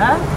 Hah?